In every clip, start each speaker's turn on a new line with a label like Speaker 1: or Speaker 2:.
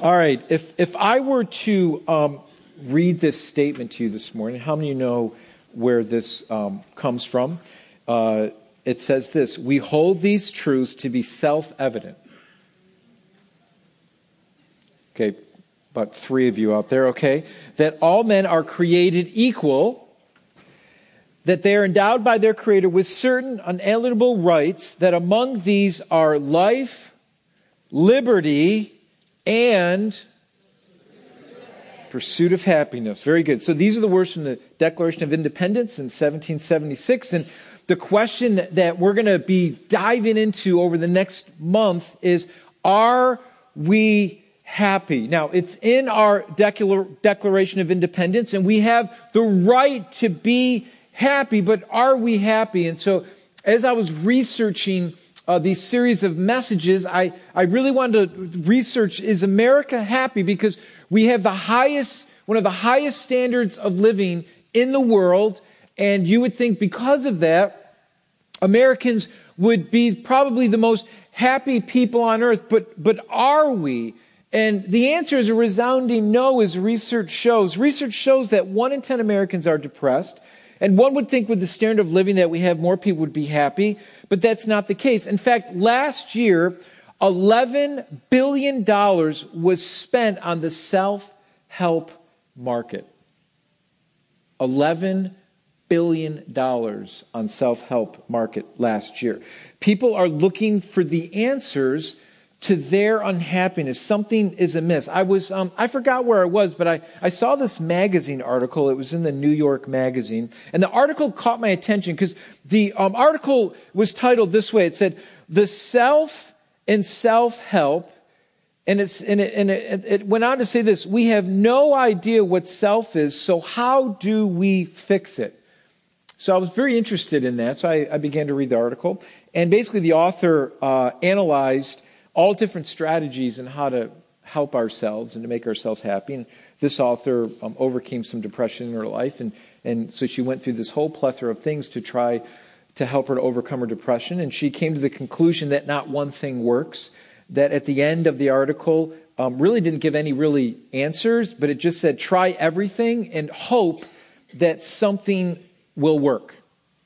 Speaker 1: All right. If, if I were to um, read this statement to you this morning, how many of you know where this um, comes from? Uh, it says this We hold these truths to be self evident. Okay, about three of you out there, okay? That all men are created equal, that they are endowed by their Creator with certain unalienable rights, that among these are life, liberty, and pursuit of happiness. Very good. So these are the words from the Declaration of Independence in 1776. And the question that we're going to be diving into over the next month is Are we happy? Now, it's in our Declaration of Independence, and we have the right to be happy, but are we happy? And so, as I was researching uh, these series of messages, I, I really wanted to research is America happy? Because we have the highest, one of the highest standards of living in the world. And you would think because of that, Americans would be probably the most happy people on earth. But, but are we? And the answer is a resounding no, as research shows. Research shows that one in 10 Americans are depressed. And one would think with the standard of living that we have, more people would be happy, but that's not the case. In fact, last year, $11 billion was spent on the self help market. $11 billion on self help market last year. People are looking for the answers to their unhappiness. Something is amiss. I was, um, I forgot where I was, but I, I saw this magazine article. It was in the New York Magazine. And the article caught my attention because the um, article was titled this way. It said, The Self and Self Help. And, it's, and, it, and it, it went on to say this We have no idea what self is, so how do we fix it? So I was very interested in that. So I, I began to read the article. And basically, the author uh, analyzed all different strategies and how to help ourselves and to make ourselves happy. And this author um, overcame some depression in her life, and, and so she went through this whole plethora of things to try to help her to overcome her depression. And she came to the conclusion that not one thing works. That at the end of the article, um, really didn't give any really answers, but it just said try everything and hope that something will work.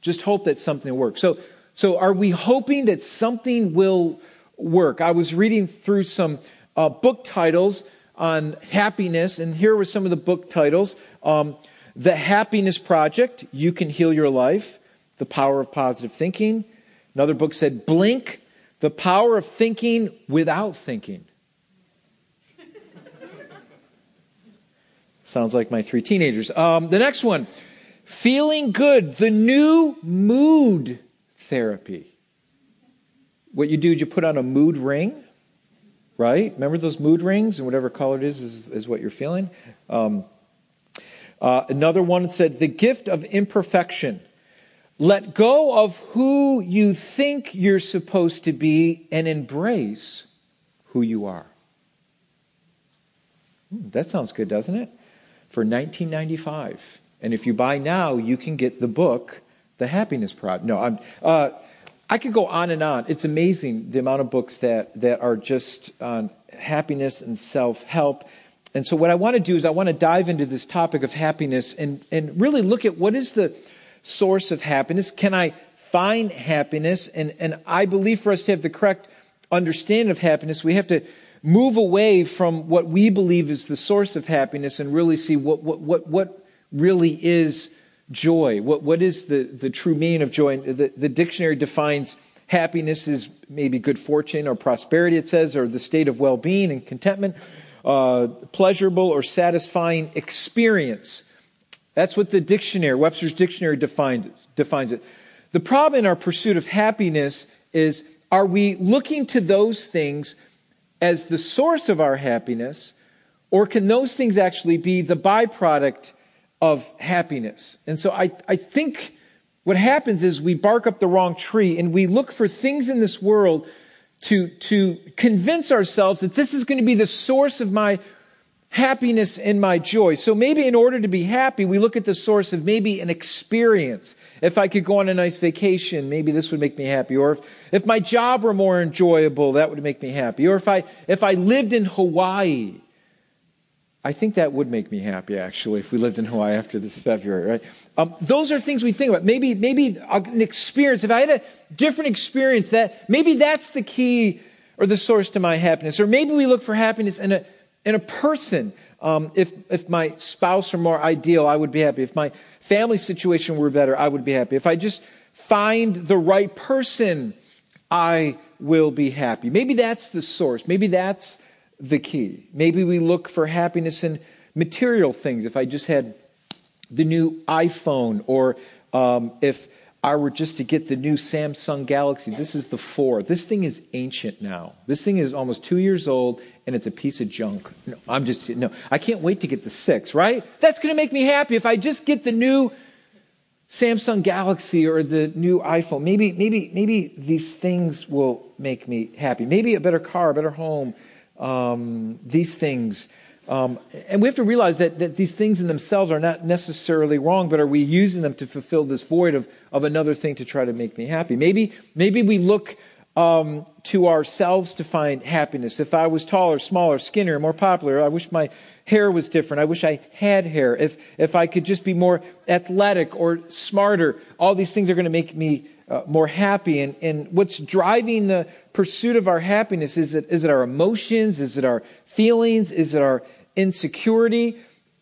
Speaker 1: Just hope that something will work. So, so are we hoping that something will work. I was reading through some uh, book titles on happiness, and here were some of the book titles um, The Happiness Project You Can Heal Your Life, The Power of Positive Thinking. Another book said Blink, The Power of Thinking Without Thinking. Sounds like my three teenagers. Um, the next one Feeling Good, the New Mood Therapy. What you do is you put on a mood ring, right? Remember those mood rings, and whatever color it is is, is what you're feeling. Um, uh, another one said, "The gift of imperfection." Let go of who you think you're supposed to be and embrace who you are. Hmm, that sounds good, doesn't it? For 1995. And if you buy now, you can get the book, The Happiness Project. No, I'm. Uh, I could go on and on. It's amazing the amount of books that, that are just on happiness and self help. And so, what I want to do is, I want to dive into this topic of happiness and, and really look at what is the source of happiness. Can I find happiness? And, and I believe for us to have the correct understanding of happiness, we have to move away from what we believe is the source of happiness and really see what, what, what, what really is joy. What, what is the, the true meaning of joy? The, the dictionary defines happiness as maybe good fortune or prosperity, it says, or the state of well being and contentment, uh, pleasurable or satisfying experience. That's what the dictionary, Webster's dictionary defines, defines it. The problem in our pursuit of happiness is are we looking to those things as the source of our happiness, or can those things actually be the byproduct of happiness. And so I, I think what happens is we bark up the wrong tree and we look for things in this world to, to convince ourselves that this is going to be the source of my happiness and my joy. So maybe in order to be happy, we look at the source of maybe an experience. If I could go on a nice vacation, maybe this would make me happy. Or if, if my job were more enjoyable, that would make me happy. Or if I, if I lived in Hawaii, I think that would make me happy, actually, if we lived in Hawaii after this February, right? Um, those are things we think about. Maybe, maybe an experience. If I had a different experience, that maybe that's the key or the source to my happiness. Or maybe we look for happiness in a in a person. Um, if if my spouse were more ideal, I would be happy. If my family situation were better, I would be happy. If I just find the right person, I will be happy. Maybe that's the source. Maybe that's the key. Maybe we look for happiness in material things. If I just had the new iPhone, or um, if I were just to get the new Samsung Galaxy, this is the 4. This thing is ancient now. This thing is almost two years old, and it's a piece of junk. No, I'm just, no, I can't wait to get the 6, right? That's going to make me happy if I just get the new Samsung Galaxy or the new iPhone. Maybe, maybe, maybe these things will make me happy. Maybe a better car, a better home, um, these things. Um, and we have to realize that, that these things in themselves are not necessarily wrong, but are we using them to fulfill this void of, of another thing to try to make me happy? Maybe, maybe we look um, to ourselves to find happiness. If I was taller, smaller, skinnier, more popular, I wish my hair was different. I wish I had hair. If, if I could just be more athletic or smarter, all these things are going to make me uh, more happy. And, and what's driving the pursuit of our happiness? Is it, is it our emotions? Is it our feelings? Is it our insecurity?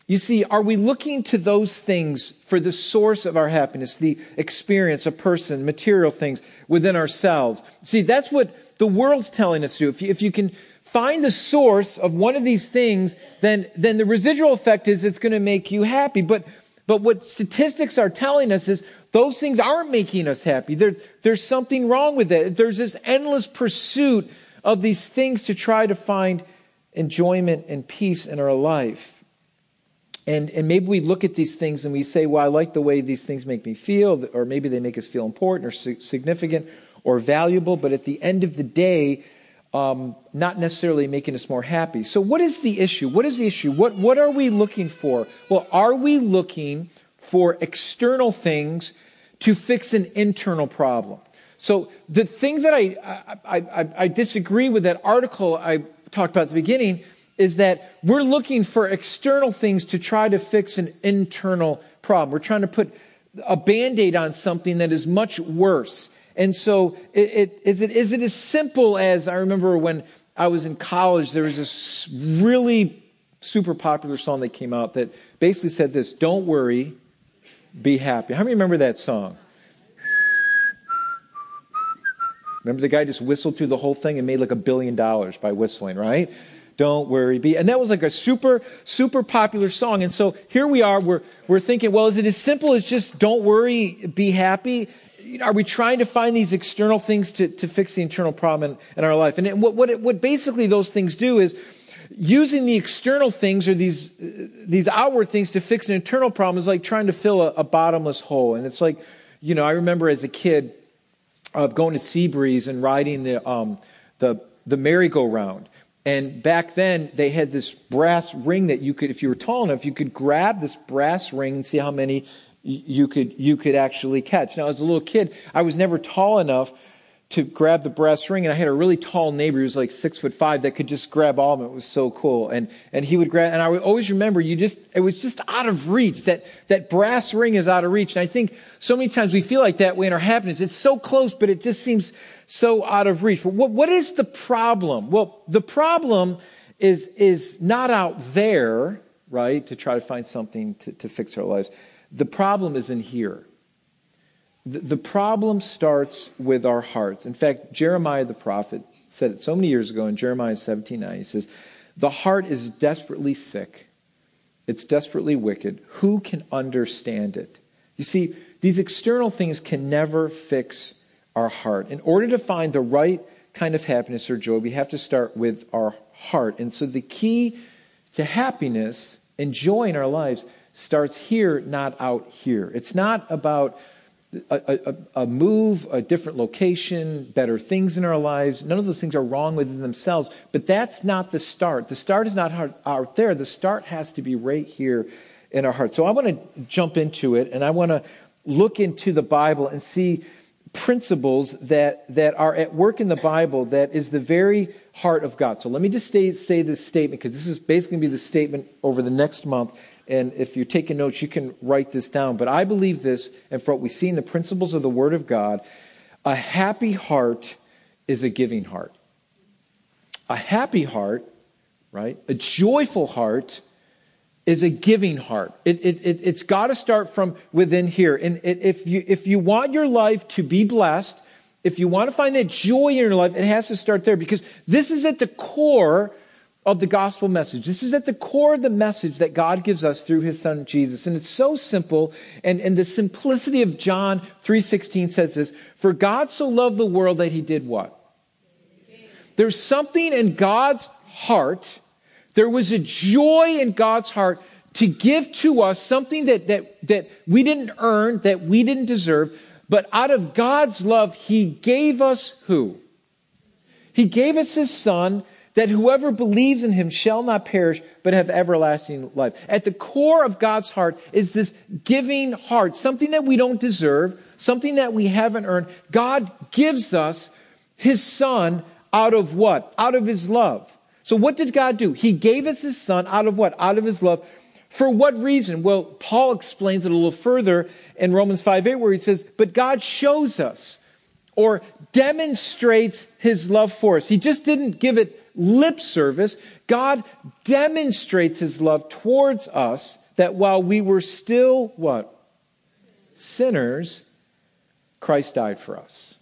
Speaker 1: You see, are we looking to those things for the source of our happiness, the experience, a person, material things within ourselves? See, that's what the world's telling us to do. If you, if you can find the source of one of these things, then, then the residual effect is it's going to make you happy. But, but what statistics are telling us is those things aren't making us happy. There, there's something wrong with it. There's this endless pursuit of these things to try to find enjoyment and peace in our life. And, and maybe we look at these things and we say, well, I like the way these things make me feel, or maybe they make us feel important or significant or valuable, but at the end of the day, um, not necessarily making us more happy. So, what is the issue? What is the issue? What, what are we looking for? Well, are we looking for external things to fix an internal problem. So the thing that I, I, I, I, disagree with that article I talked about at the beginning is that we're looking for external things to try to fix an internal problem. We're trying to put a band-aid on something that is much worse. And so it, it, is, it, is it as simple as I remember when I was in college, there was this really super popular song that came out that basically said this, don't worry, be happy. How many remember that song? Remember the guy just whistled through the whole thing and made like a billion dollars by whistling, right? Don't worry, be. And that was like a super, super popular song. And so here we are, we're, we're thinking, well, is it as simple as just don't worry, be happy? Are we trying to find these external things to, to fix the internal problem in, in our life? And it, what, what, it, what basically those things do is using the external things or these, these outward things to fix an internal problem is like trying to fill a, a bottomless hole. And it's like, you know, I remember as a kid uh, going to Seabreeze and riding the, um, the, the merry-go-round. And back then, they had this brass ring that you could, if you were tall enough, you could grab this brass ring and see how many you could, you could actually catch. Now, as a little kid, I was never tall enough to grab the brass ring, and I had a really tall neighbor who was like six foot five that could just grab all of them. It was so cool, and and he would grab, and I would always remember you just it was just out of reach. That that brass ring is out of reach, and I think so many times we feel like that way in our happiness. It's so close, but it just seems so out of reach. But what what is the problem? Well, the problem is is not out there, right? To try to find something to, to fix our lives. The problem is in here. The problem starts with our hearts. In fact, Jeremiah the prophet said it so many years ago in Jeremiah 17 9. He says, The heart is desperately sick, it's desperately wicked. Who can understand it? You see, these external things can never fix our heart. In order to find the right kind of happiness or joy, we have to start with our heart. And so the key to happiness and joy in our lives starts here, not out here. It's not about a, a, a, move, a different location, better things in our lives. None of those things are wrong within themselves, but that's not the start. The start is not out there. The start has to be right here in our heart. So I want to jump into it and I want to look into the Bible and see principles that, that are at work in the Bible that is the very heart of God. So let me just say this statement because this is basically going to be the statement over the next month. And if you're taking notes, you can write this down. But I believe this, and for what we see in the principles of the Word of God, a happy heart is a giving heart. A happy heart, right? A joyful heart is a giving heart. It, it, it, has got to start from within here. And if, you, if you want your life to be blessed, if you want to find that joy in your life, it has to start there because this is at the core of the gospel message. This is at the core of the message that God gives us through his son Jesus. And it's so simple. And, and the simplicity of John 3.16 says this, For God so loved the world that he did what? There's something in God's heart there was a joy in God's heart to give to us something that, that, that we didn't earn, that we didn't deserve, but out of God's love, He gave us who? He gave us His Son that whoever believes in Him shall not perish, but have everlasting life. At the core of God's heart is this giving heart, something that we don't deserve, something that we haven't earned. God gives us His Son out of what? Out of His love. So what did God do? He gave us his son out of what? Out of his love. For what reason? Well, Paul explains it a little further in Romans 5 8, where he says, But God shows us or demonstrates his love for us. He just didn't give it lip service. God demonstrates his love towards us that while we were still what? Sinners, Christ died for us.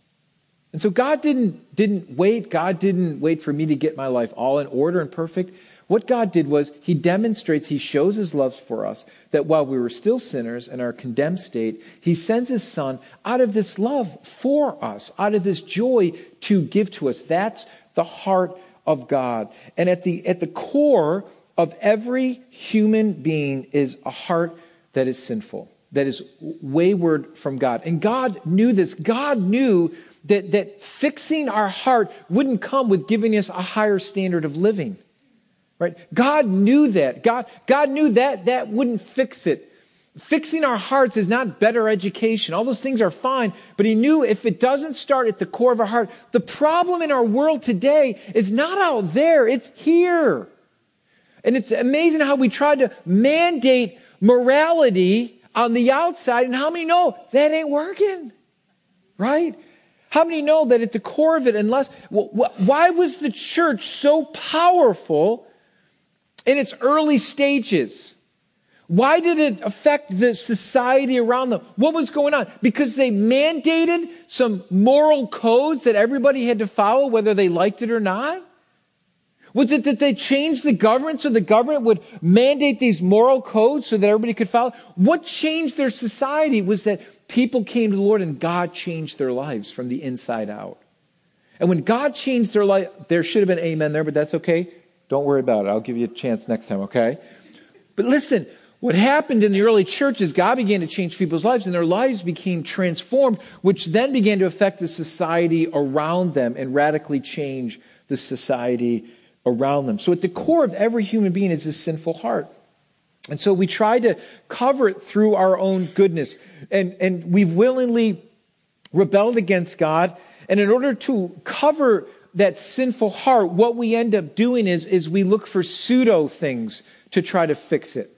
Speaker 1: And so God didn't, didn't wait. God didn't wait for me to get my life all in order and perfect. What God did was He demonstrates, He shows His love for us, that while we were still sinners in our condemned state, He sends His Son out of this love for us, out of this joy to give to us. That's the heart of God. And at the, at the core of every human being is a heart that is sinful, that is wayward from God. And God knew this. God knew that, that fixing our heart wouldn't come with giving us a higher standard of living. Right? God knew that. God, God knew that that wouldn't fix it. Fixing our hearts is not better education. All those things are fine, but he knew if it doesn't start at the core of our heart, the problem in our world today is not out there, it's here. And it's amazing how we try to mandate morality on the outside, and how many know that ain't working? Right? How many know that at the core of it, unless, why was the church so powerful in its early stages? Why did it affect the society around them? What was going on? Because they mandated some moral codes that everybody had to follow, whether they liked it or not? Was it that they changed the government so the government would mandate these moral codes so that everybody could follow? What changed their society was that people came to the Lord and God changed their lives from the inside out. And when God changed their life, there should have been amen there, but that's okay. Don't worry about it. I'll give you a chance next time, okay? But listen, what happened in the early church is God began to change people's lives and their lives became transformed, which then began to affect the society around them and radically change the society around them. So at the core of every human being is this sinful heart. And so we try to cover it through our own goodness. And, and we've willingly rebelled against God. And in order to cover that sinful heart, what we end up doing is, is we look for pseudo things to try to fix it.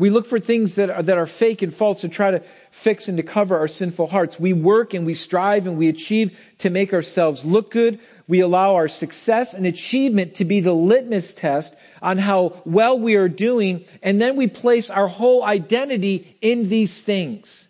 Speaker 1: We look for things that are, that are fake and false to try to fix and to cover our sinful hearts. We work and we strive and we achieve to make ourselves look good. We allow our success and achievement to be the litmus test on how well we are doing. And then we place our whole identity in these things.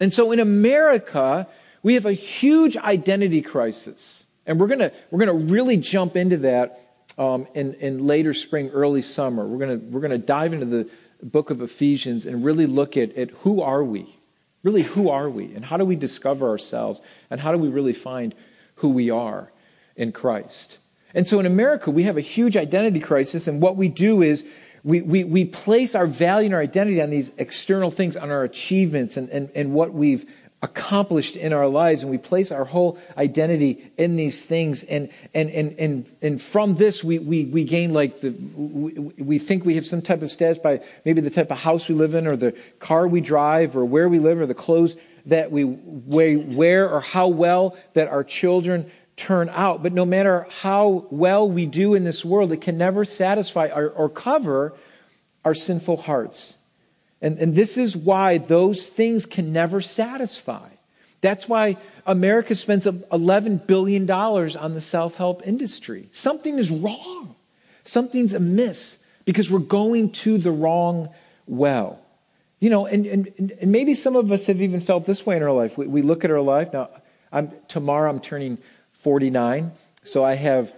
Speaker 1: And so in America, we have a huge identity crisis. And we're going we're to really jump into that um, in, in later spring, early summer. We're going we're to dive into the book of Ephesians and really look at, at who are we? Really, who are we? And how do we discover ourselves? And how do we really find who we are in Christ? And so in America, we have a huge identity crisis. And what we do is we, we, we place our value and our identity on these external things, on our achievements and, and, and what we've accomplished in our lives and we place our whole identity in these things and and and and, and from this we, we we gain like the we, we think we have some type of status by maybe the type of house we live in or the car we drive or where we live or the clothes that we wear or how well that our children turn out. But no matter how well we do in this world, it can never satisfy or, or cover our sinful hearts. And, and this is why those things can never satisfy. That's why America spends $11 billion on the self help industry. Something is wrong. Something's amiss because we're going to the wrong well. You know, and, and, and maybe some of us have even felt this way in our life. We, we look at our life. Now, I'm, tomorrow I'm turning 49, so I have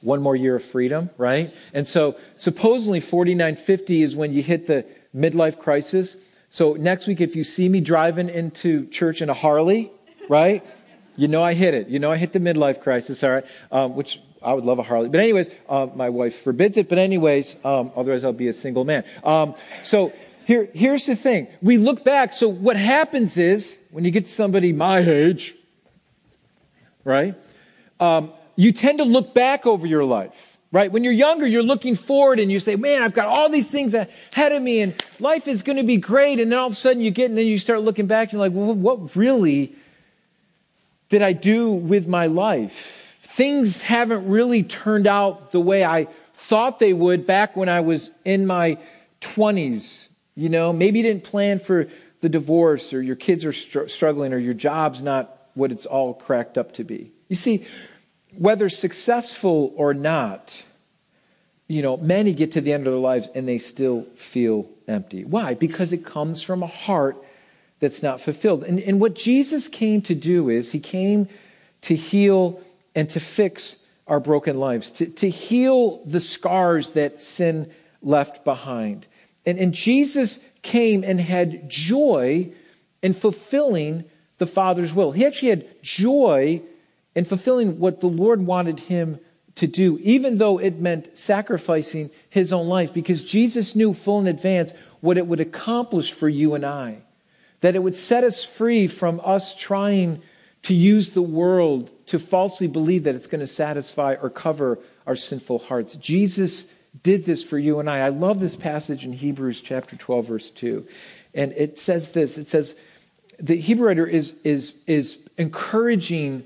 Speaker 1: one more year of freedom, right? And so supposedly 49, 50 is when you hit the midlife crisis. So next week, if you see me driving into church in a Harley, right? You know I hit it. You know I hit the midlife crisis, all right? Um, which I would love a Harley. But anyways, um, my wife forbids it. But anyways, um, otherwise I'll be a single man. Um, so here, here's the thing. We look back. So what happens is when you get somebody my age, right? Um, you tend to look back over your life, right? When you're younger, you're looking forward and you say, man, I've got all these things ahead of me and life is going to be great. And then all of a sudden you get, and then you start looking back and you're like, well, what really did I do with my life? Things haven't really turned out the way I thought they would back when I was in my 20s. You know, maybe you didn't plan for the divorce or your kids are str- struggling or your job's not what it's all cracked up to be. You see, whether successful or not, you know, many get to the end of their lives and they still feel empty. Why? Because it comes from a heart that's not fulfilled. And, and what Jesus came to do is he came to heal and to fix our broken lives, to, to heal the scars that sin left behind. And, and Jesus came and had joy in fulfilling the Father's will. He actually had joy in fulfilling what the Lord wanted him to do, even though it meant sacrificing his own life, because Jesus knew full in advance what it would accomplish for you and I. That it would set us free from us trying to use the world to falsely believe that it's going to satisfy or cover our sinful hearts. Jesus did this for you and I. I love this passage in Hebrews chapter 12, verse 2. And it says this it says, the Hebrew writer is, is, is encouraging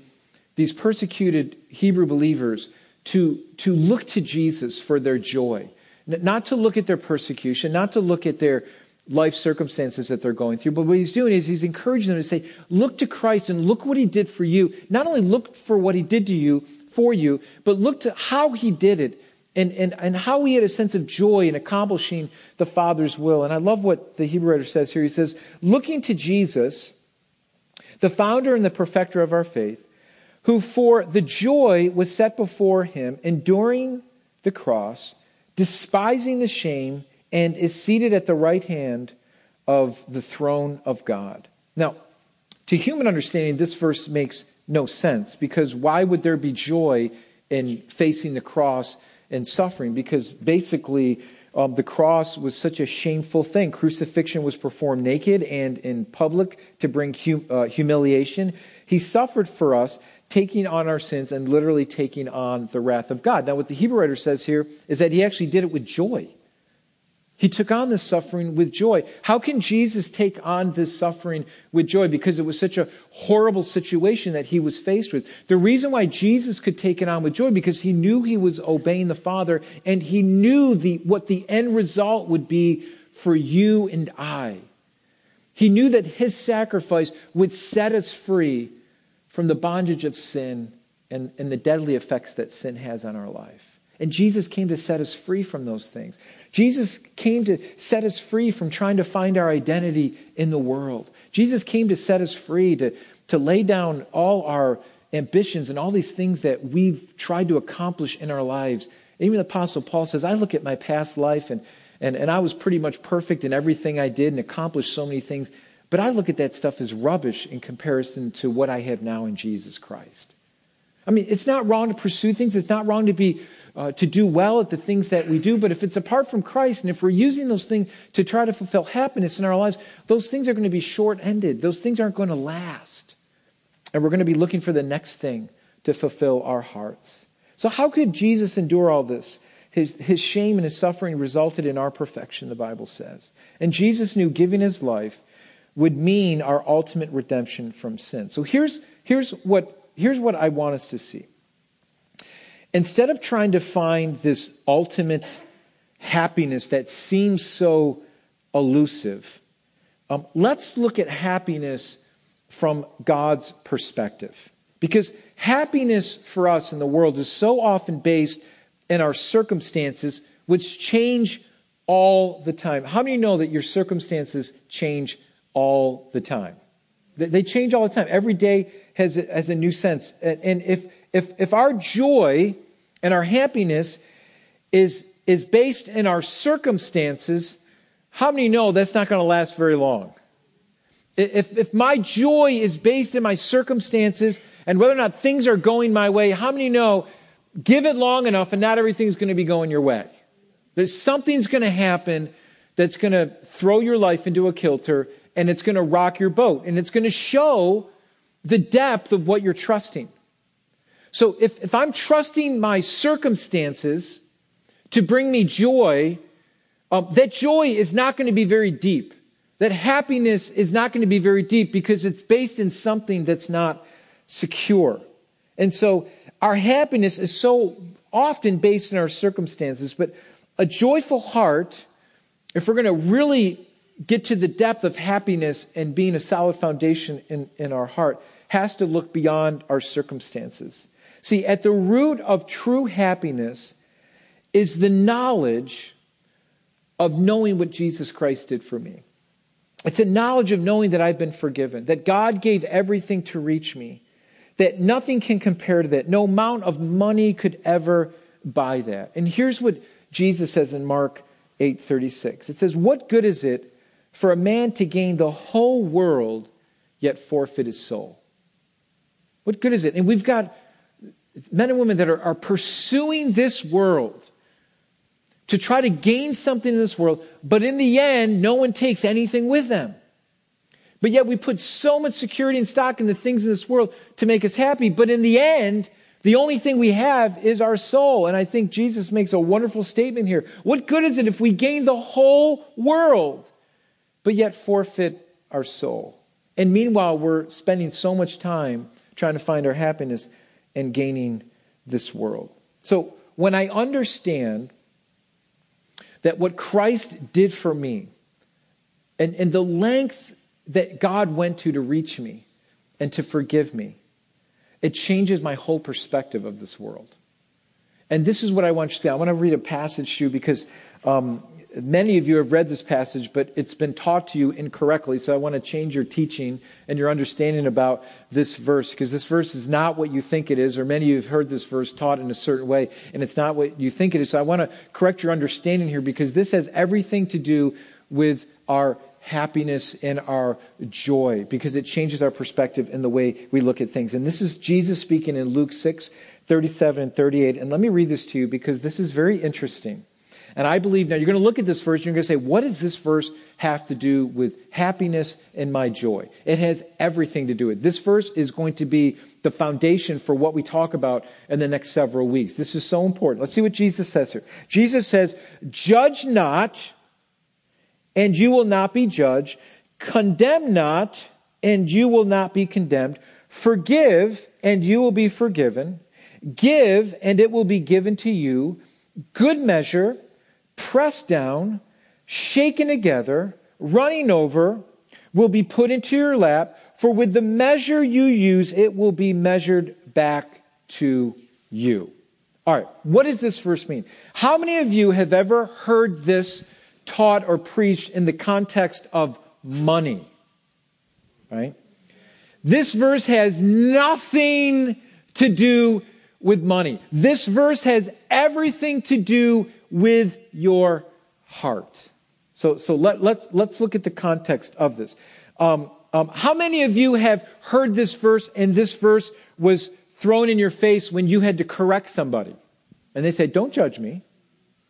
Speaker 1: these persecuted Hebrew believers to, to look to Jesus for their joy, not to look at their persecution, not to look at their life circumstances that they're going through. But what he's doing is he's encouraging them to say, look to Christ and look what he did for you. Not only look for what he did to you, for you, but look to how he did it and, and, and how he had a sense of joy in accomplishing the Father's will. And I love what the Hebrew writer says here. He says, looking to Jesus, the founder and the perfecter of our faith, who for the joy was set before him, enduring the cross, despising the shame, and is seated at the right hand of the throne of God. Now, to human understanding, this verse makes no sense because why would there be joy in facing the cross and suffering? Because basically, um, the cross was such a shameful thing. Crucifixion was performed naked and in public to bring hum- uh, humiliation. He suffered for us, taking on our sins and literally taking on the wrath of God. Now, what the Hebrew writer says here is that he actually did it with joy. He took on this suffering with joy. How can Jesus take on this suffering with joy? Because it was such a horrible situation that he was faced with. The reason why Jesus could take it on with joy because he knew he was obeying the Father and he knew the, what the end result would be for you and I. He knew that his sacrifice would set us free from the bondage of sin and, and the deadly effects that sin has on our life. And Jesus came to set us free from those things. Jesus came to set us free from trying to find our identity in the world. Jesus came to set us free, to, to lay down all our ambitions and all these things that we've tried to accomplish in our lives. Even the Apostle Paul says, I look at my past life and, and, and I was pretty much perfect in everything I did and accomplished so many things. But I look at that stuff as rubbish in comparison to what I have now in Jesus Christ. I mean, it's not wrong to pursue things. It's not wrong to be uh, to do well at the things that we do. But if it's apart from Christ, and if we're using those things to try to fulfill happiness in our lives, those things are going to be short ended. Those things aren't going to last. And we're going to be looking for the next thing to fulfill our hearts. So, how could Jesus endure all this? His, his shame and his suffering resulted in our perfection, the Bible says. And Jesus knew giving his life would mean our ultimate redemption from sin. So here's, here's, what, here's what I want us to see. Instead of trying to find this ultimate happiness that seems so elusive, um, let's look at happiness from God's perspective. Because happiness for us in the world is so often based in our circumstances, which change all the time. How many know that your circumstances change all the time? They change all the time. Every day has has a new sense. And if, if, if our joy and our happiness is, is based in our circumstances, how many know that's not going to last very long? If, if my joy is based in my circumstances and whether or not things are going my way, how many know give it long enough and not everything's going to be going your way? There's something's going to happen that's going to throw your life into a kilter and it's going to rock your boat and it's going to show the depth of what you're trusting. So if, if I'm trusting my circumstances to bring me joy, um, that joy is not going to be very deep. That happiness is not going to be very deep because it's based in something that's not secure. And so our happiness is so often based in our circumstances, but a joyful heart, if we're going to really get to the depth of happiness and being a solid foundation in, in our heart, has to look beyond our circumstances. See, at the root of true happiness is the knowledge of knowing what Jesus Christ did for me. It's a knowledge of knowing that I've been forgiven, that God gave everything to reach me, that nothing can compare to that. No amount of money could ever buy that. And here's what Jesus says in Mark 8:36. It says, "What good is it for a man to gain the whole world yet forfeit his soul?" What good is it? And we've got men and women that are, are pursuing this world to try to gain something in this world, but in the end, no one takes anything with them. But yet we put so much security and stock in the things in this world to make us happy, but in the end, the only thing we have is our soul. And I think Jesus makes a wonderful statement here. What good is it if we gain the whole world, but yet forfeit our soul? And meanwhile, we're spending so much time trying to find our happiness and gaining this world. So when I understand that what Christ did for me and, and the length that God went to to reach me and to forgive me, it changes my whole perspective of this world. And this is what I want you to say. I want to read a passage to you because um, many of you have read this passage, but it's been taught to you incorrectly. So I want to change your teaching and your understanding about this verse because this verse is not what you think it is, or many of you have heard this verse taught in a certain way, and it's not what you think it is. So I want to correct your understanding here because this has everything to do with our happiness and our joy because it changes our perspective in the way we look at things. And this is Jesus speaking in Luke 6, 37 and 38. And let me read this to you because this is very interesting. And I believe now you're going to look at this verse and you're going to say, what does this verse have to do with happiness and my joy? It has everything to do with it. This verse is going to be the foundation for what we talk about in the next several weeks. This is so important. Let's see what Jesus says here. Jesus says, judge not and you will not be judged. Condemn not and you will not be condemned. Forgive and you will be forgiven. Give and it will be given to you. Good measure pressed down, shaken together, running over, will be put into your lap. For with the measure you use, it will be measured back to you. All right, what does this verse mean? How many of you have ever heard this taught or preached in the context of money? Right? This verse has nothing to do with money. This verse has everything to do with your heart. So, so let, let's, let's look at the context of this. Um, um, how many of you have heard this verse and this verse was thrown in your face when you had to correct somebody? And they say, Don't judge me.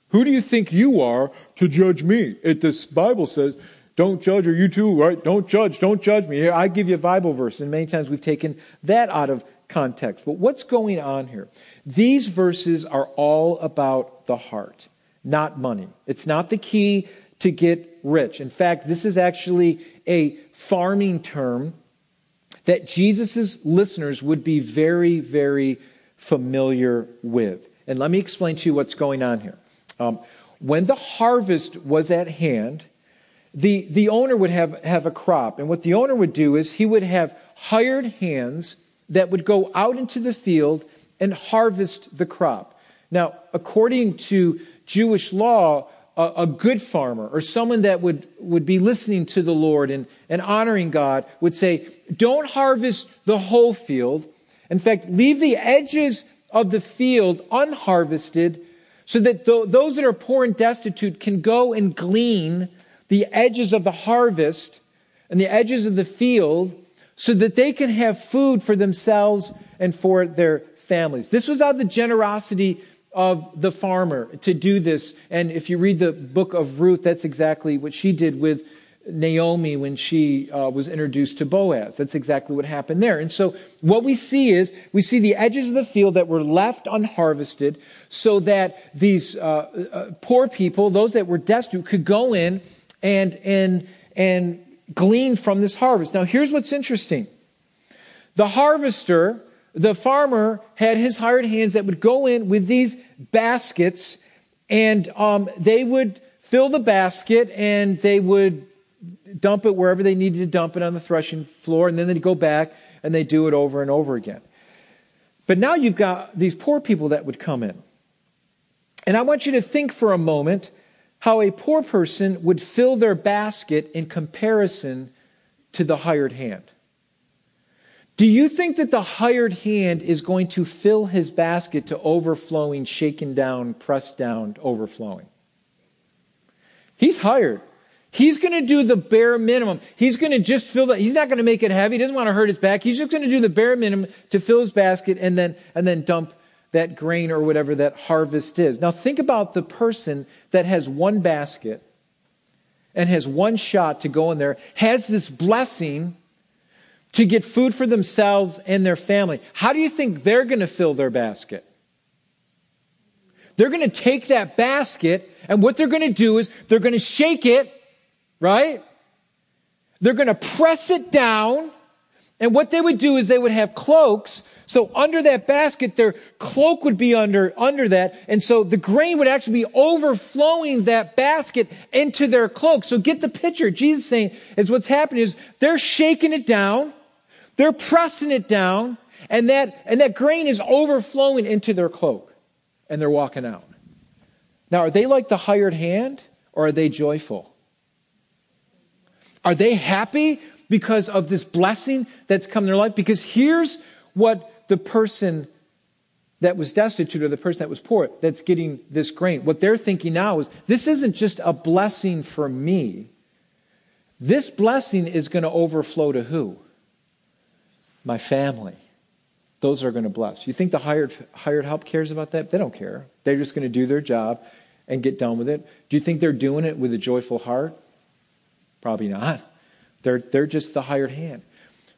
Speaker 1: Who do you think you are to judge me? It, this Bible says, Don't judge, or you too, right? Don't judge, don't judge me. Here, I give you a Bible verse. And many times we've taken that out of context. But what's going on here? These verses are all about the heart not money. It's not the key to get rich. In fact, this is actually a farming term that Jesus' listeners would be very, very familiar with. And let me explain to you what's going on here. Um, when the harvest was at hand, the, the owner would have, have a crop. And what the owner would do is he would have hired hands that would go out into the field and harvest the crop. Now, according to Jewish law, a, a, good farmer or someone that would, would be listening to the Lord and, and honoring God would say, don't harvest the whole field. In fact, leave the edges of the field unharvested so that th- those that are poor and destitute can go and glean the edges of the harvest and the edges of the field so that they can have food for themselves and for their families. This was out of the generosity of the farmer to do this. And if you read the book of Ruth, that's exactly what she did with Naomi when she uh, was introduced to Boaz. That's exactly what happened there. And so what we see is we see the edges of the field that were left unharvested so that these uh, uh, poor people, those that were destitute, could go in and, and, and glean from this harvest. Now here's what's interesting. The harvester the farmer had his hired hands that would go in with these baskets and um, they would fill the basket and they would dump it wherever they needed to dump it on the threshing floor and then they'd go back and they'd do it over and over again. But now you've got these poor people that would come in. And I want you to think for a moment how a poor person would fill their basket in comparison to the hired hand. Do you think that the hired hand is going to fill his basket to overflowing, shaken down, pressed down, overflowing? He's hired. He's going to do the bare minimum. He's going to just fill that. He's not going to make it heavy. He doesn't want to hurt his back. He's just going to do the bare minimum to fill his basket and then, and then dump that grain or whatever that harvest is. Now think about the person that has one basket and has one shot to go in there, has this blessing to get food for themselves and their family. How do you think they're going to fill their basket? They're going to take that basket, and what they're going to do is they're going to shake it, right? They're going to press it down, and what they would do is they would have cloaks. So under that basket, their cloak would be under, under that. And so the grain would actually be overflowing that basket into their cloak. So get the picture. Jesus saying is what's happening is they're shaking it down. They're pressing it down, and that, and that grain is overflowing into their cloak, and they're walking out. Now, are they like the hired hand, or are they joyful? Are they happy because of this blessing that's come in their life? Because here's what the person that was destitute or the person that was poor that's getting this grain, what they're thinking now is this isn't just a blessing for me. This blessing is going to overflow to who? My family. Those are going to bless. You think the hired, hired help cares about that? They don't care. They're just going to do their job and get done with it. Do you think they're doing it with a joyful heart? Probably not. They're, they're just the hired hand.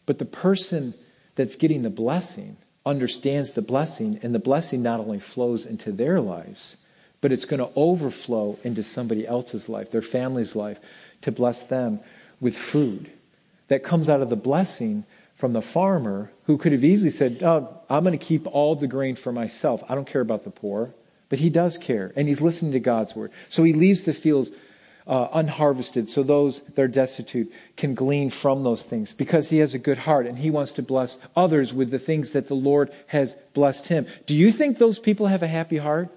Speaker 1: But the person that's getting the blessing understands the blessing, and the blessing not only flows into their lives, but it's going to overflow into somebody else's life, their family's life, to bless them with food. That comes out of the blessing from the farmer who could have easily said, oh, I'm going to keep all the grain for myself. I don't care about the poor. But he does care, and he's listening to God's word. So he leaves the fields uh, unharvested so those that are destitute can glean from those things because he has a good heart and he wants to bless others with the things that the Lord has blessed him. Do you think those people have a happy heart?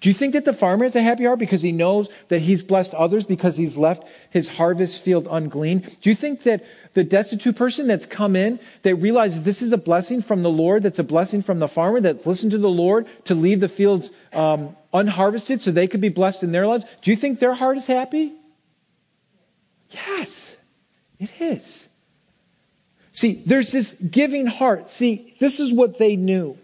Speaker 1: Do you think that the farmer has a happy heart because he knows that he's blessed others because he's left his harvest field ungleaned? Do you think that the destitute person that's come in, that realizes this is a blessing from the Lord, that's a blessing from the farmer, that listened to the Lord to leave the fields um, unharvested so they could be blessed in their lives? Do you think their heart is happy? Yes, it is. See, there's this giving heart. See, this is what they knew.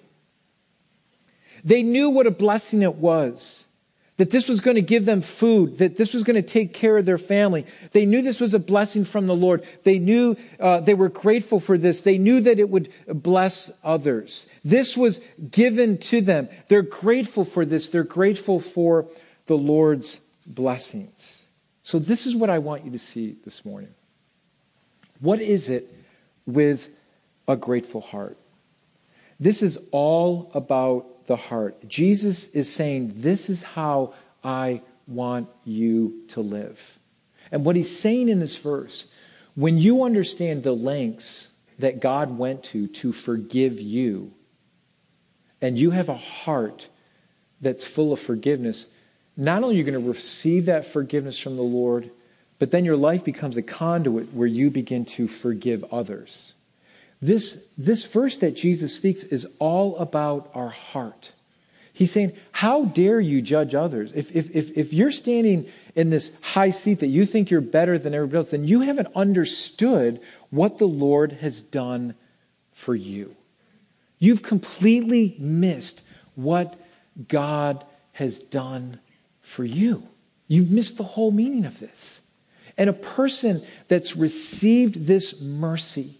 Speaker 1: They knew what a blessing it was. That this was going to give them food, that this was going to take care of their family. They knew this was a blessing from the Lord. They knew uh, they were grateful for this. They knew that it would bless others. This was given to them. They're grateful for this. They're grateful for the Lord's blessings. So, this is what I want you to see this morning. What is it with a grateful heart? This is all about the heart. Jesus is saying, This is how I want you to live. And what he's saying in this verse, when you understand the lengths that God went to to forgive you, and you have a heart that's full of forgiveness, not only are you going to receive that forgiveness from the Lord, but then your life becomes a conduit where you begin to forgive others. This, this verse that Jesus speaks is all about our heart. He's saying, How dare you judge others? If, if, if, if you're standing in this high seat that you think you're better than everybody else, then you haven't understood what the Lord has done for you. You've completely missed what God has done for you. You've missed the whole meaning of this. And a person that's received this mercy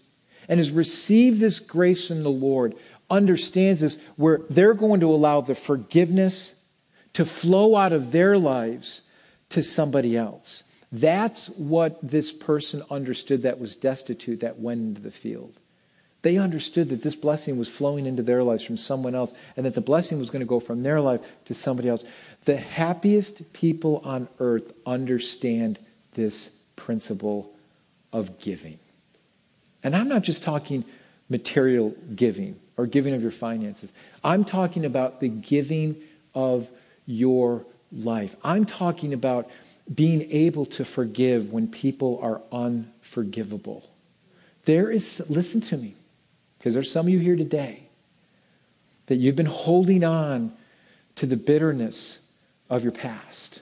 Speaker 1: and has received this grace from the Lord understands this, where they're going to allow the forgiveness to flow out of their lives to somebody else. That's what this person understood that was destitute that went into the field. They understood that this blessing was flowing into their lives from someone else, and that the blessing was going to go from their life to somebody else. The happiest people on earth understand this principle of giving. And I'm not just talking material giving or giving of your finances, I'm talking about the giving of your life. I'm talking about being able to forgive when people are unforgivable. There is, listen to me, because there's some of you here today that you've been holding on to the bitterness of your past.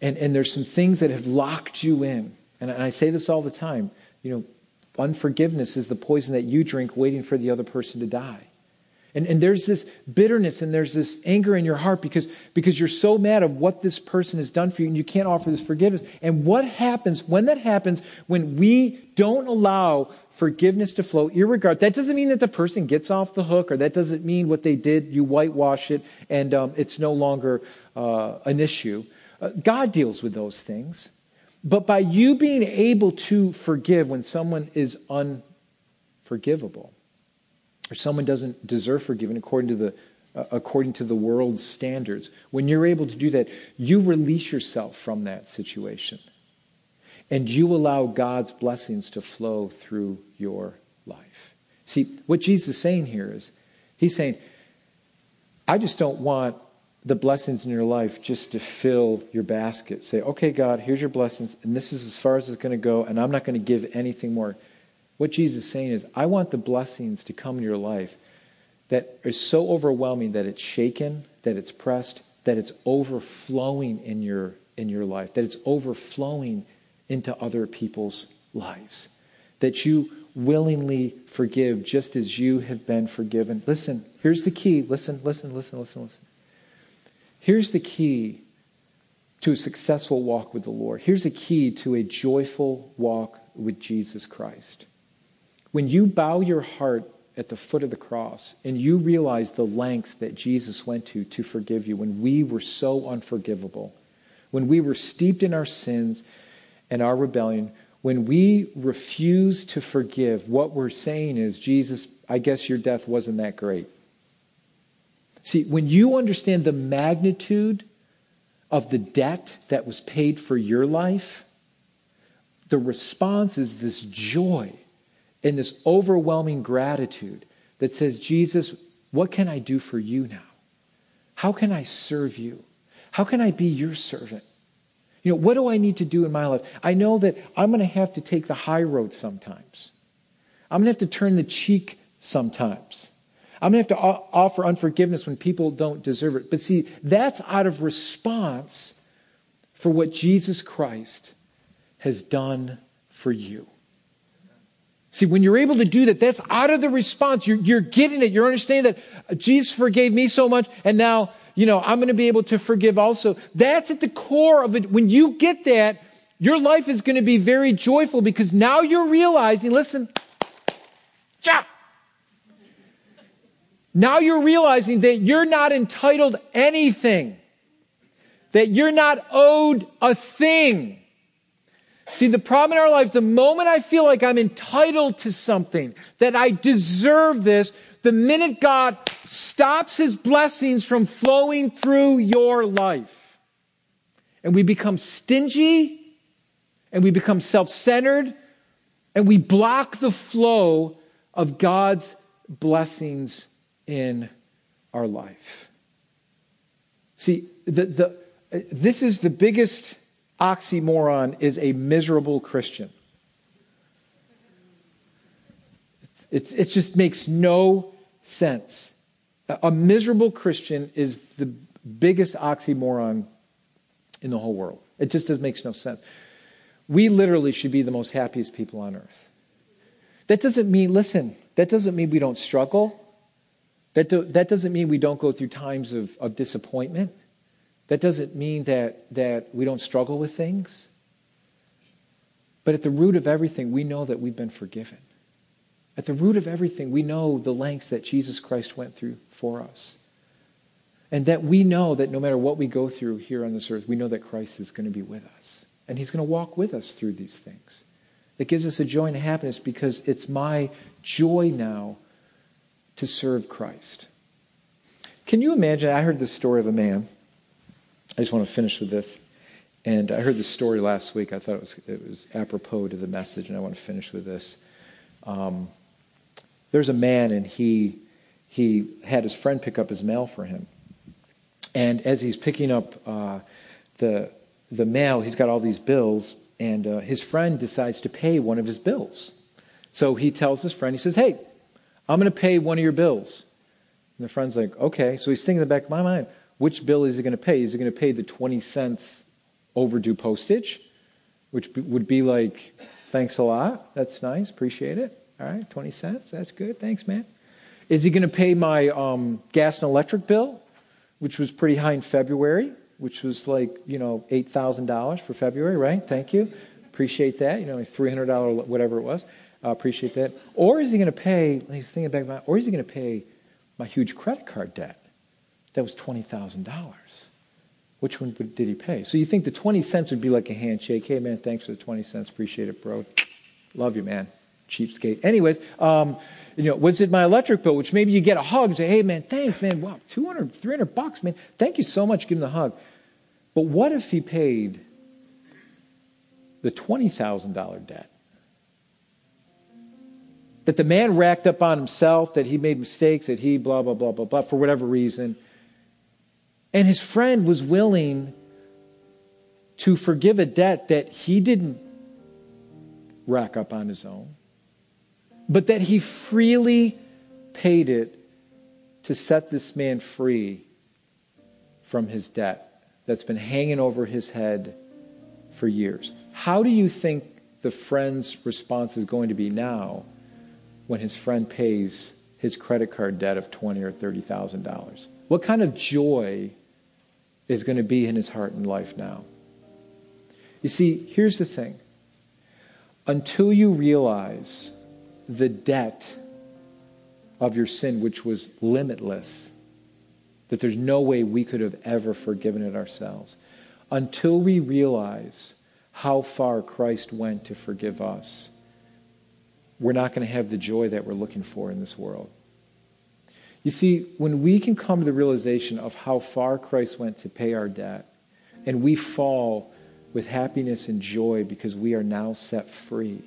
Speaker 1: And, and there's some things that have locked you in. And I say this all the time. You know, unforgiveness is the poison that you drink waiting for the other person to die. And, and there's this bitterness and there's this anger in your heart because, because you're so mad of what this person has done for you and you can't offer this forgiveness. And what happens when that happens, when we don't allow forgiveness to flow, irregard, that doesn't mean that the person gets off the hook or that doesn't mean what they did, you whitewash it and um, it's no longer uh, an issue. Uh, God deals with those things. But by you being able to forgive when someone is unforgivable, or someone doesn't deserve forgiven according to the uh, according to the world's standards. When you're able to do that, you release yourself from that situation. And you allow God's blessings to flow through your life. See, what Jesus is saying here is, He's saying, I just don't want the blessings in your life just to fill your basket. Say, okay, God, here's your blessings, and this is as far as it's going to go, and I'm not going to give anything more. What Jesus is saying is, I want the blessings to come in your life that is so overwhelming that it's shaken, that it's pressed, that it's overflowing in your, in your life, that it's overflowing into other people's lives. That you willingly forgive just as you have been forgiven. Listen, here's the key. Listen, listen, listen, listen, listen. Here's the key to a successful walk with the Lord. Here's the key to a joyful walk with Jesus Christ. When you bow your heart at the foot of the cross and you realize the lengths that Jesus went to to forgive you when we were so unforgivable, when we were steeped in our sins and our rebellion, when we refuse to forgive, what we're saying is, Jesus, I guess your death wasn't that great. See, when you understand the magnitude of the debt that was paid for your life, the response is this joy and this overwhelming gratitude that says, Jesus, what can I do for you now? How can I serve you? How can I be your servant? You know, what do I need to do in my life? I know that I'm going to have to take the high road sometimes. I'm going to have to turn the cheek sometimes. I'm going to have to offer unforgiveness when people don't deserve it. But see, that's out of response for what Jesus Christ has done for you. See, when you're able to do that, that's out of the response. You're, you're getting it. You're understanding that uh, Jesus forgave me so much, and now, you know, I'm going to be able to forgive also. That's at the core of it. When you get that, your life is going to be very joyful because now you're realizing, listen, yeah. Now you're realizing that you're not entitled anything that you're not owed a thing. See, the problem in our life, the moment I feel like I'm entitled to something, that I deserve this, the minute God stops his blessings from flowing through your life, and we become stingy, and we become self centered, and we block the flow of God's blessings in our life. See, the, the, this is the biggest oxymoron is a miserable Christian. It, it just makes no sense. A miserable Christian is the biggest oxymoron in the whole world. It just does, makes no sense. We literally should be the most happiest people on earth. That doesn't mean, listen, that doesn't mean we don't struggle. That, do, that doesn't mean we don't go through times of, of disappointment. That doesn't mean that, that we don't struggle with things. But at the root of everything, we know that we've been forgiven. At the root of everything, we know the lengths that Jesus Christ went through for us. And that we know that no matter what we go through here on this earth, we know that Christ is going to be with us. And he's going to walk with us through these things. It gives us a joy and a happiness because it's my joy now to serve Christ. Can you imagine? I heard the story of a man I just want to finish with this. And I heard this story last week. I thought it was, it was apropos to the message, and I want to finish with this. Um, there's a man, and he, he had his friend pick up his mail for him. And as he's picking up uh, the, the mail, he's got all these bills, and uh, his friend decides to pay one of his bills. So he tells his friend, he says, Hey, I'm going to pay one of your bills. And the friend's like, Okay. So he's thinking in the back of my mind, which bill is he going to pay? Is he going to pay the 20 cents overdue postage, which would be like, thanks a lot. That's nice. Appreciate it. All right, 20 cents. That's good. Thanks, man. Is he going to pay my um, gas and electric bill, which was pretty high in February, which was like, you know, $8,000 for February, right? Thank you. Appreciate that. You know, $300, whatever it was. Uh, appreciate that. Or is he going to pay, he's thinking back or is he going to pay my huge credit card debt? that was $20,000. Which one did he pay? So you think the 20 cents would be like a handshake. Hey, man, thanks for the 20 cents. Appreciate it, bro. Love you, man. Cheapskate. Anyways, um, you know, was it my electric bill, which maybe you get a hug, say, hey, man, thanks, man. Wow, 200, 300 bucks, man. Thank you so much. Give him the hug. But what if he paid the $20,000 debt? That the man racked up on himself, that he made mistakes, that he blah, blah, blah, blah, blah, for whatever reason – and his friend was willing to forgive a debt that he didn't rack up on his own, but that he freely paid it to set this man free from his debt that's been hanging over his head for years. How do you think the friend's response is going to be now when his friend pays his credit card debt of twenty or thirty thousand dollars? What kind of joy is going to be in his heart and life now. You see, here's the thing until you realize the debt of your sin, which was limitless, that there's no way we could have ever forgiven it ourselves, until we realize how far Christ went to forgive us, we're not going to have the joy that we're looking for in this world. You see, when we can come to the realization of how far Christ went to pay our debt, and we fall with happiness and joy because we are now set free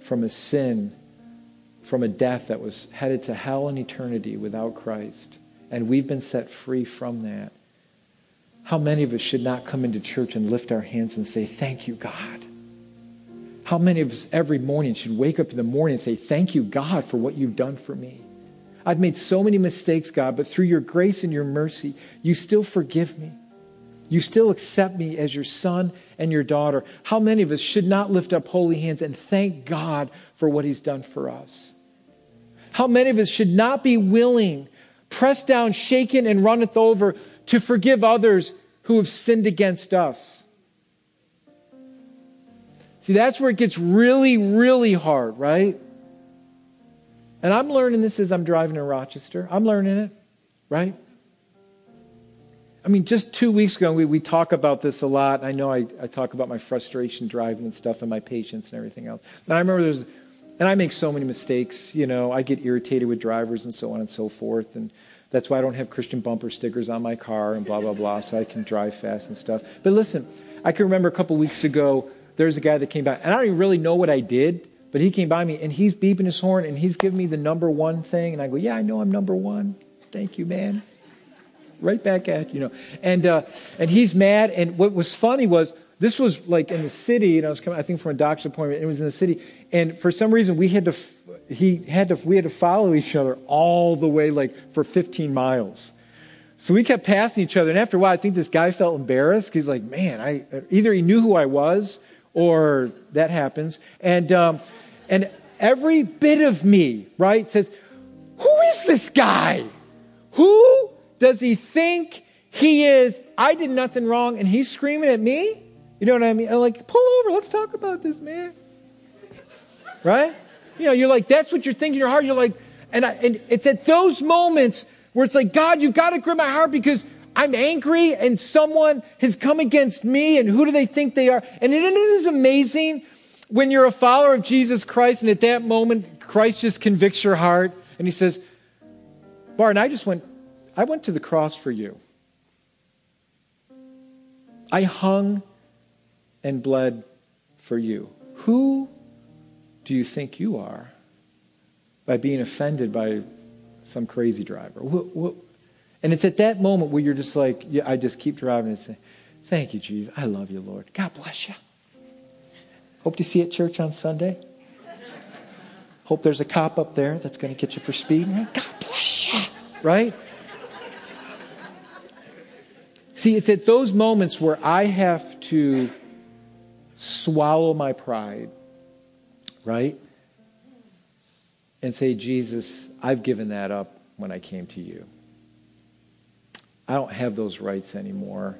Speaker 1: from a sin, from a death that was headed to hell and eternity without Christ, and we've been set free from that. How many of us should not come into church and lift our hands and say, Thank you, God? How many of us every morning should wake up in the morning and say, Thank you, God, for what you've done for me? I've made so many mistakes, God, but through your grace and your mercy, you still forgive me. You still accept me as your son and your daughter. How many of us should not lift up holy hands and thank God for what he's done for us? How many of us should not be willing, pressed down, shaken, and runneth over to forgive others who have sinned against us? See, that's where it gets really, really hard, right? And I'm learning this as I'm driving in Rochester. I'm learning it, right? I mean, just two weeks ago, we, we talk about this a lot. I know I, I talk about my frustration driving and stuff and my patience and everything else. And I remember there's, and I make so many mistakes. You know, I get irritated with drivers and so on and so forth. And that's why I don't have Christian bumper stickers on my car and blah, blah, blah, so I can drive fast and stuff. But listen, I can remember a couple weeks ago, there's a guy that came by, and I don't even really know what I did, but he came by me and he's beeping his horn and he's giving me the number one thing. And I go, Yeah, I know I'm number one. Thank you, man right back at you, know. And uh, and he's mad. And what was funny was this was like in the city, and I was coming, I think, from a doctor's appointment. and It was in the city, and for some reason we had to, he had to, we had to follow each other all the way like for 15 miles. So we kept passing each other, and after a while, I think this guy felt embarrassed. He's like, "Man, I either he knew who I was, or that happens." And um, and every bit of me, right, says, "Who is this guy? Who does he think he is, I did nothing wrong and he's screaming at me? You know what I mean? I'm like, pull over, let's talk about this, man. Right? You know, you're like, that's what you're thinking in your heart. You're like, and, I, and it's at those moments where it's like, God, you've got to grip my heart because I'm angry and someone has come against me and who do they think they are? And it is amazing when you're a follower of Jesus Christ and at that moment Christ just convicts your heart and he says, Barton, I just went I went to the cross for you. I hung and bled for you. Who do you think you are by being offended by some crazy driver? And it's at that moment where you're just like, yeah, I just keep driving and say, Thank you, Jesus. I love you, Lord. God bless you. Hope to see you at church on Sunday. Hope there's a cop up there that's going to get you for speeding. God bless you. Right? See, it's at those moments where I have to swallow my pride, right? And say, Jesus, I've given that up when I came to you. I don't have those rights anymore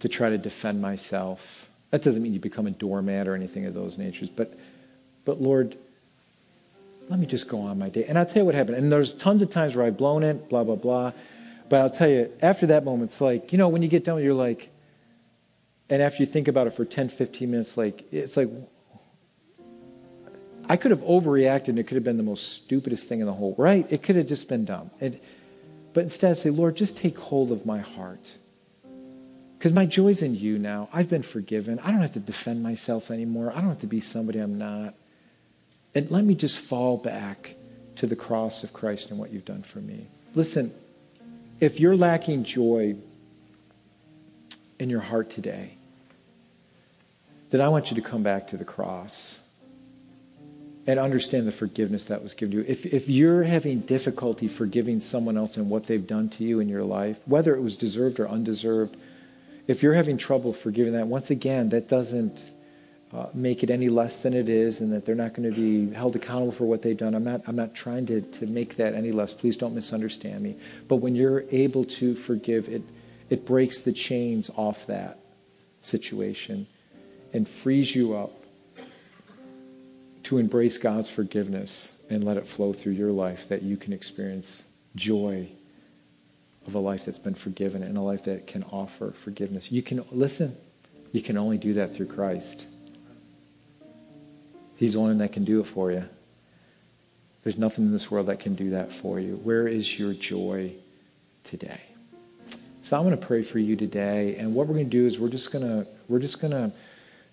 Speaker 1: to try to defend myself. That doesn't mean you become a doormat or anything of those natures, but but Lord, let me just go on my day. And I'll tell you what happened. And there's tons of times where I've blown it, blah, blah, blah. But I'll tell you, after that moment, it's like, you know, when you get done, you're like, and after you think about it for 10, 15 minutes, like, it's like, I could have overreacted and it could have been the most stupidest thing in the whole, right? It could have just been dumb. But instead, say, Lord, just take hold of my heart. Because my joy's in you now. I've been forgiven. I don't have to defend myself anymore. I don't have to be somebody I'm not. And let me just fall back to the cross of Christ and what you've done for me. Listen, if you're lacking joy in your heart today, then I want you to come back to the cross and understand the forgiveness that was given to you. If, if you're having difficulty forgiving someone else and what they've done to you in your life, whether it was deserved or undeserved, if you're having trouble forgiving that, once again, that doesn't uh, make it any less than it is and that they're not going to be held accountable for what they've done. I'm not, I'm not trying to, to make that any less. Please don't misunderstand me. But when you're able to forgive, it, it breaks the chains off that situation and frees you up to embrace God's forgiveness and let it flow through your life that you can experience joy of a life that's been forgiven and a life that can offer forgiveness. You can, listen, you can only do that through Christ. He's the one that can do it for you. There's nothing in this world that can do that for you. Where is your joy today? So I'm going to pray for you today, and what we're going to do is we're just going to we're just going to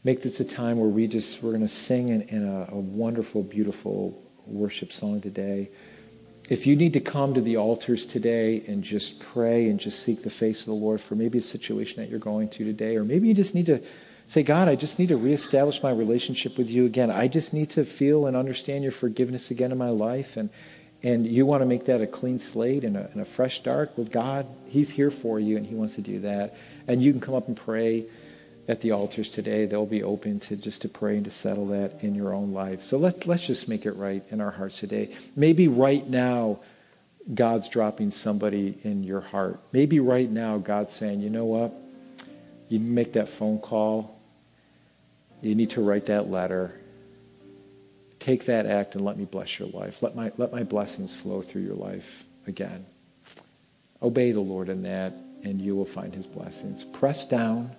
Speaker 1: make this a time where we just we're going to sing in, in a, a wonderful, beautiful worship song today. If you need to come to the altars today and just pray and just seek the face of the Lord for maybe a situation that you're going to today, or maybe you just need to Say, God, I just need to reestablish my relationship with you again. I just need to feel and understand your forgiveness again in my life. And, and you want to make that a clean slate and a, and a fresh start. Well, God, He's here for you, and He wants to do that. And you can come up and pray at the altars today. They'll be open to just to pray and to settle that in your own life. So let's let's just make it right in our hearts today. Maybe right now, God's dropping somebody in your heart. Maybe right now, God's saying, you know what? You make that phone call you need to write that letter. Take that act and let me bless your life. Let my, let my blessings flow through your life again. Obey the Lord in that and you will find his blessings. Press down,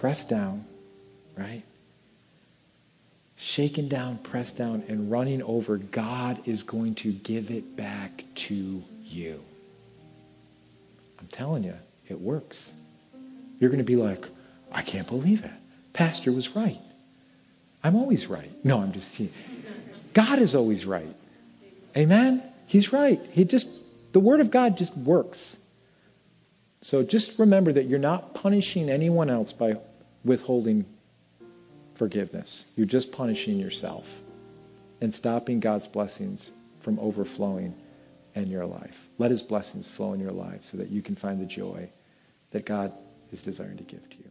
Speaker 1: press down, right? Shaken down, pressed down, and running over, God is going to give it back to you. I'm telling you, it works. You're going to be like, I can't believe it. Pastor was right. I'm always right. No, I'm just kidding. God is always right. Amen? He's right. He just, the Word of God just works. So just remember that you're not punishing anyone else by withholding forgiveness. You're just punishing yourself and stopping God's blessings from overflowing in your life. Let his blessings flow in your life so that you can find the joy that God is desiring to give to you.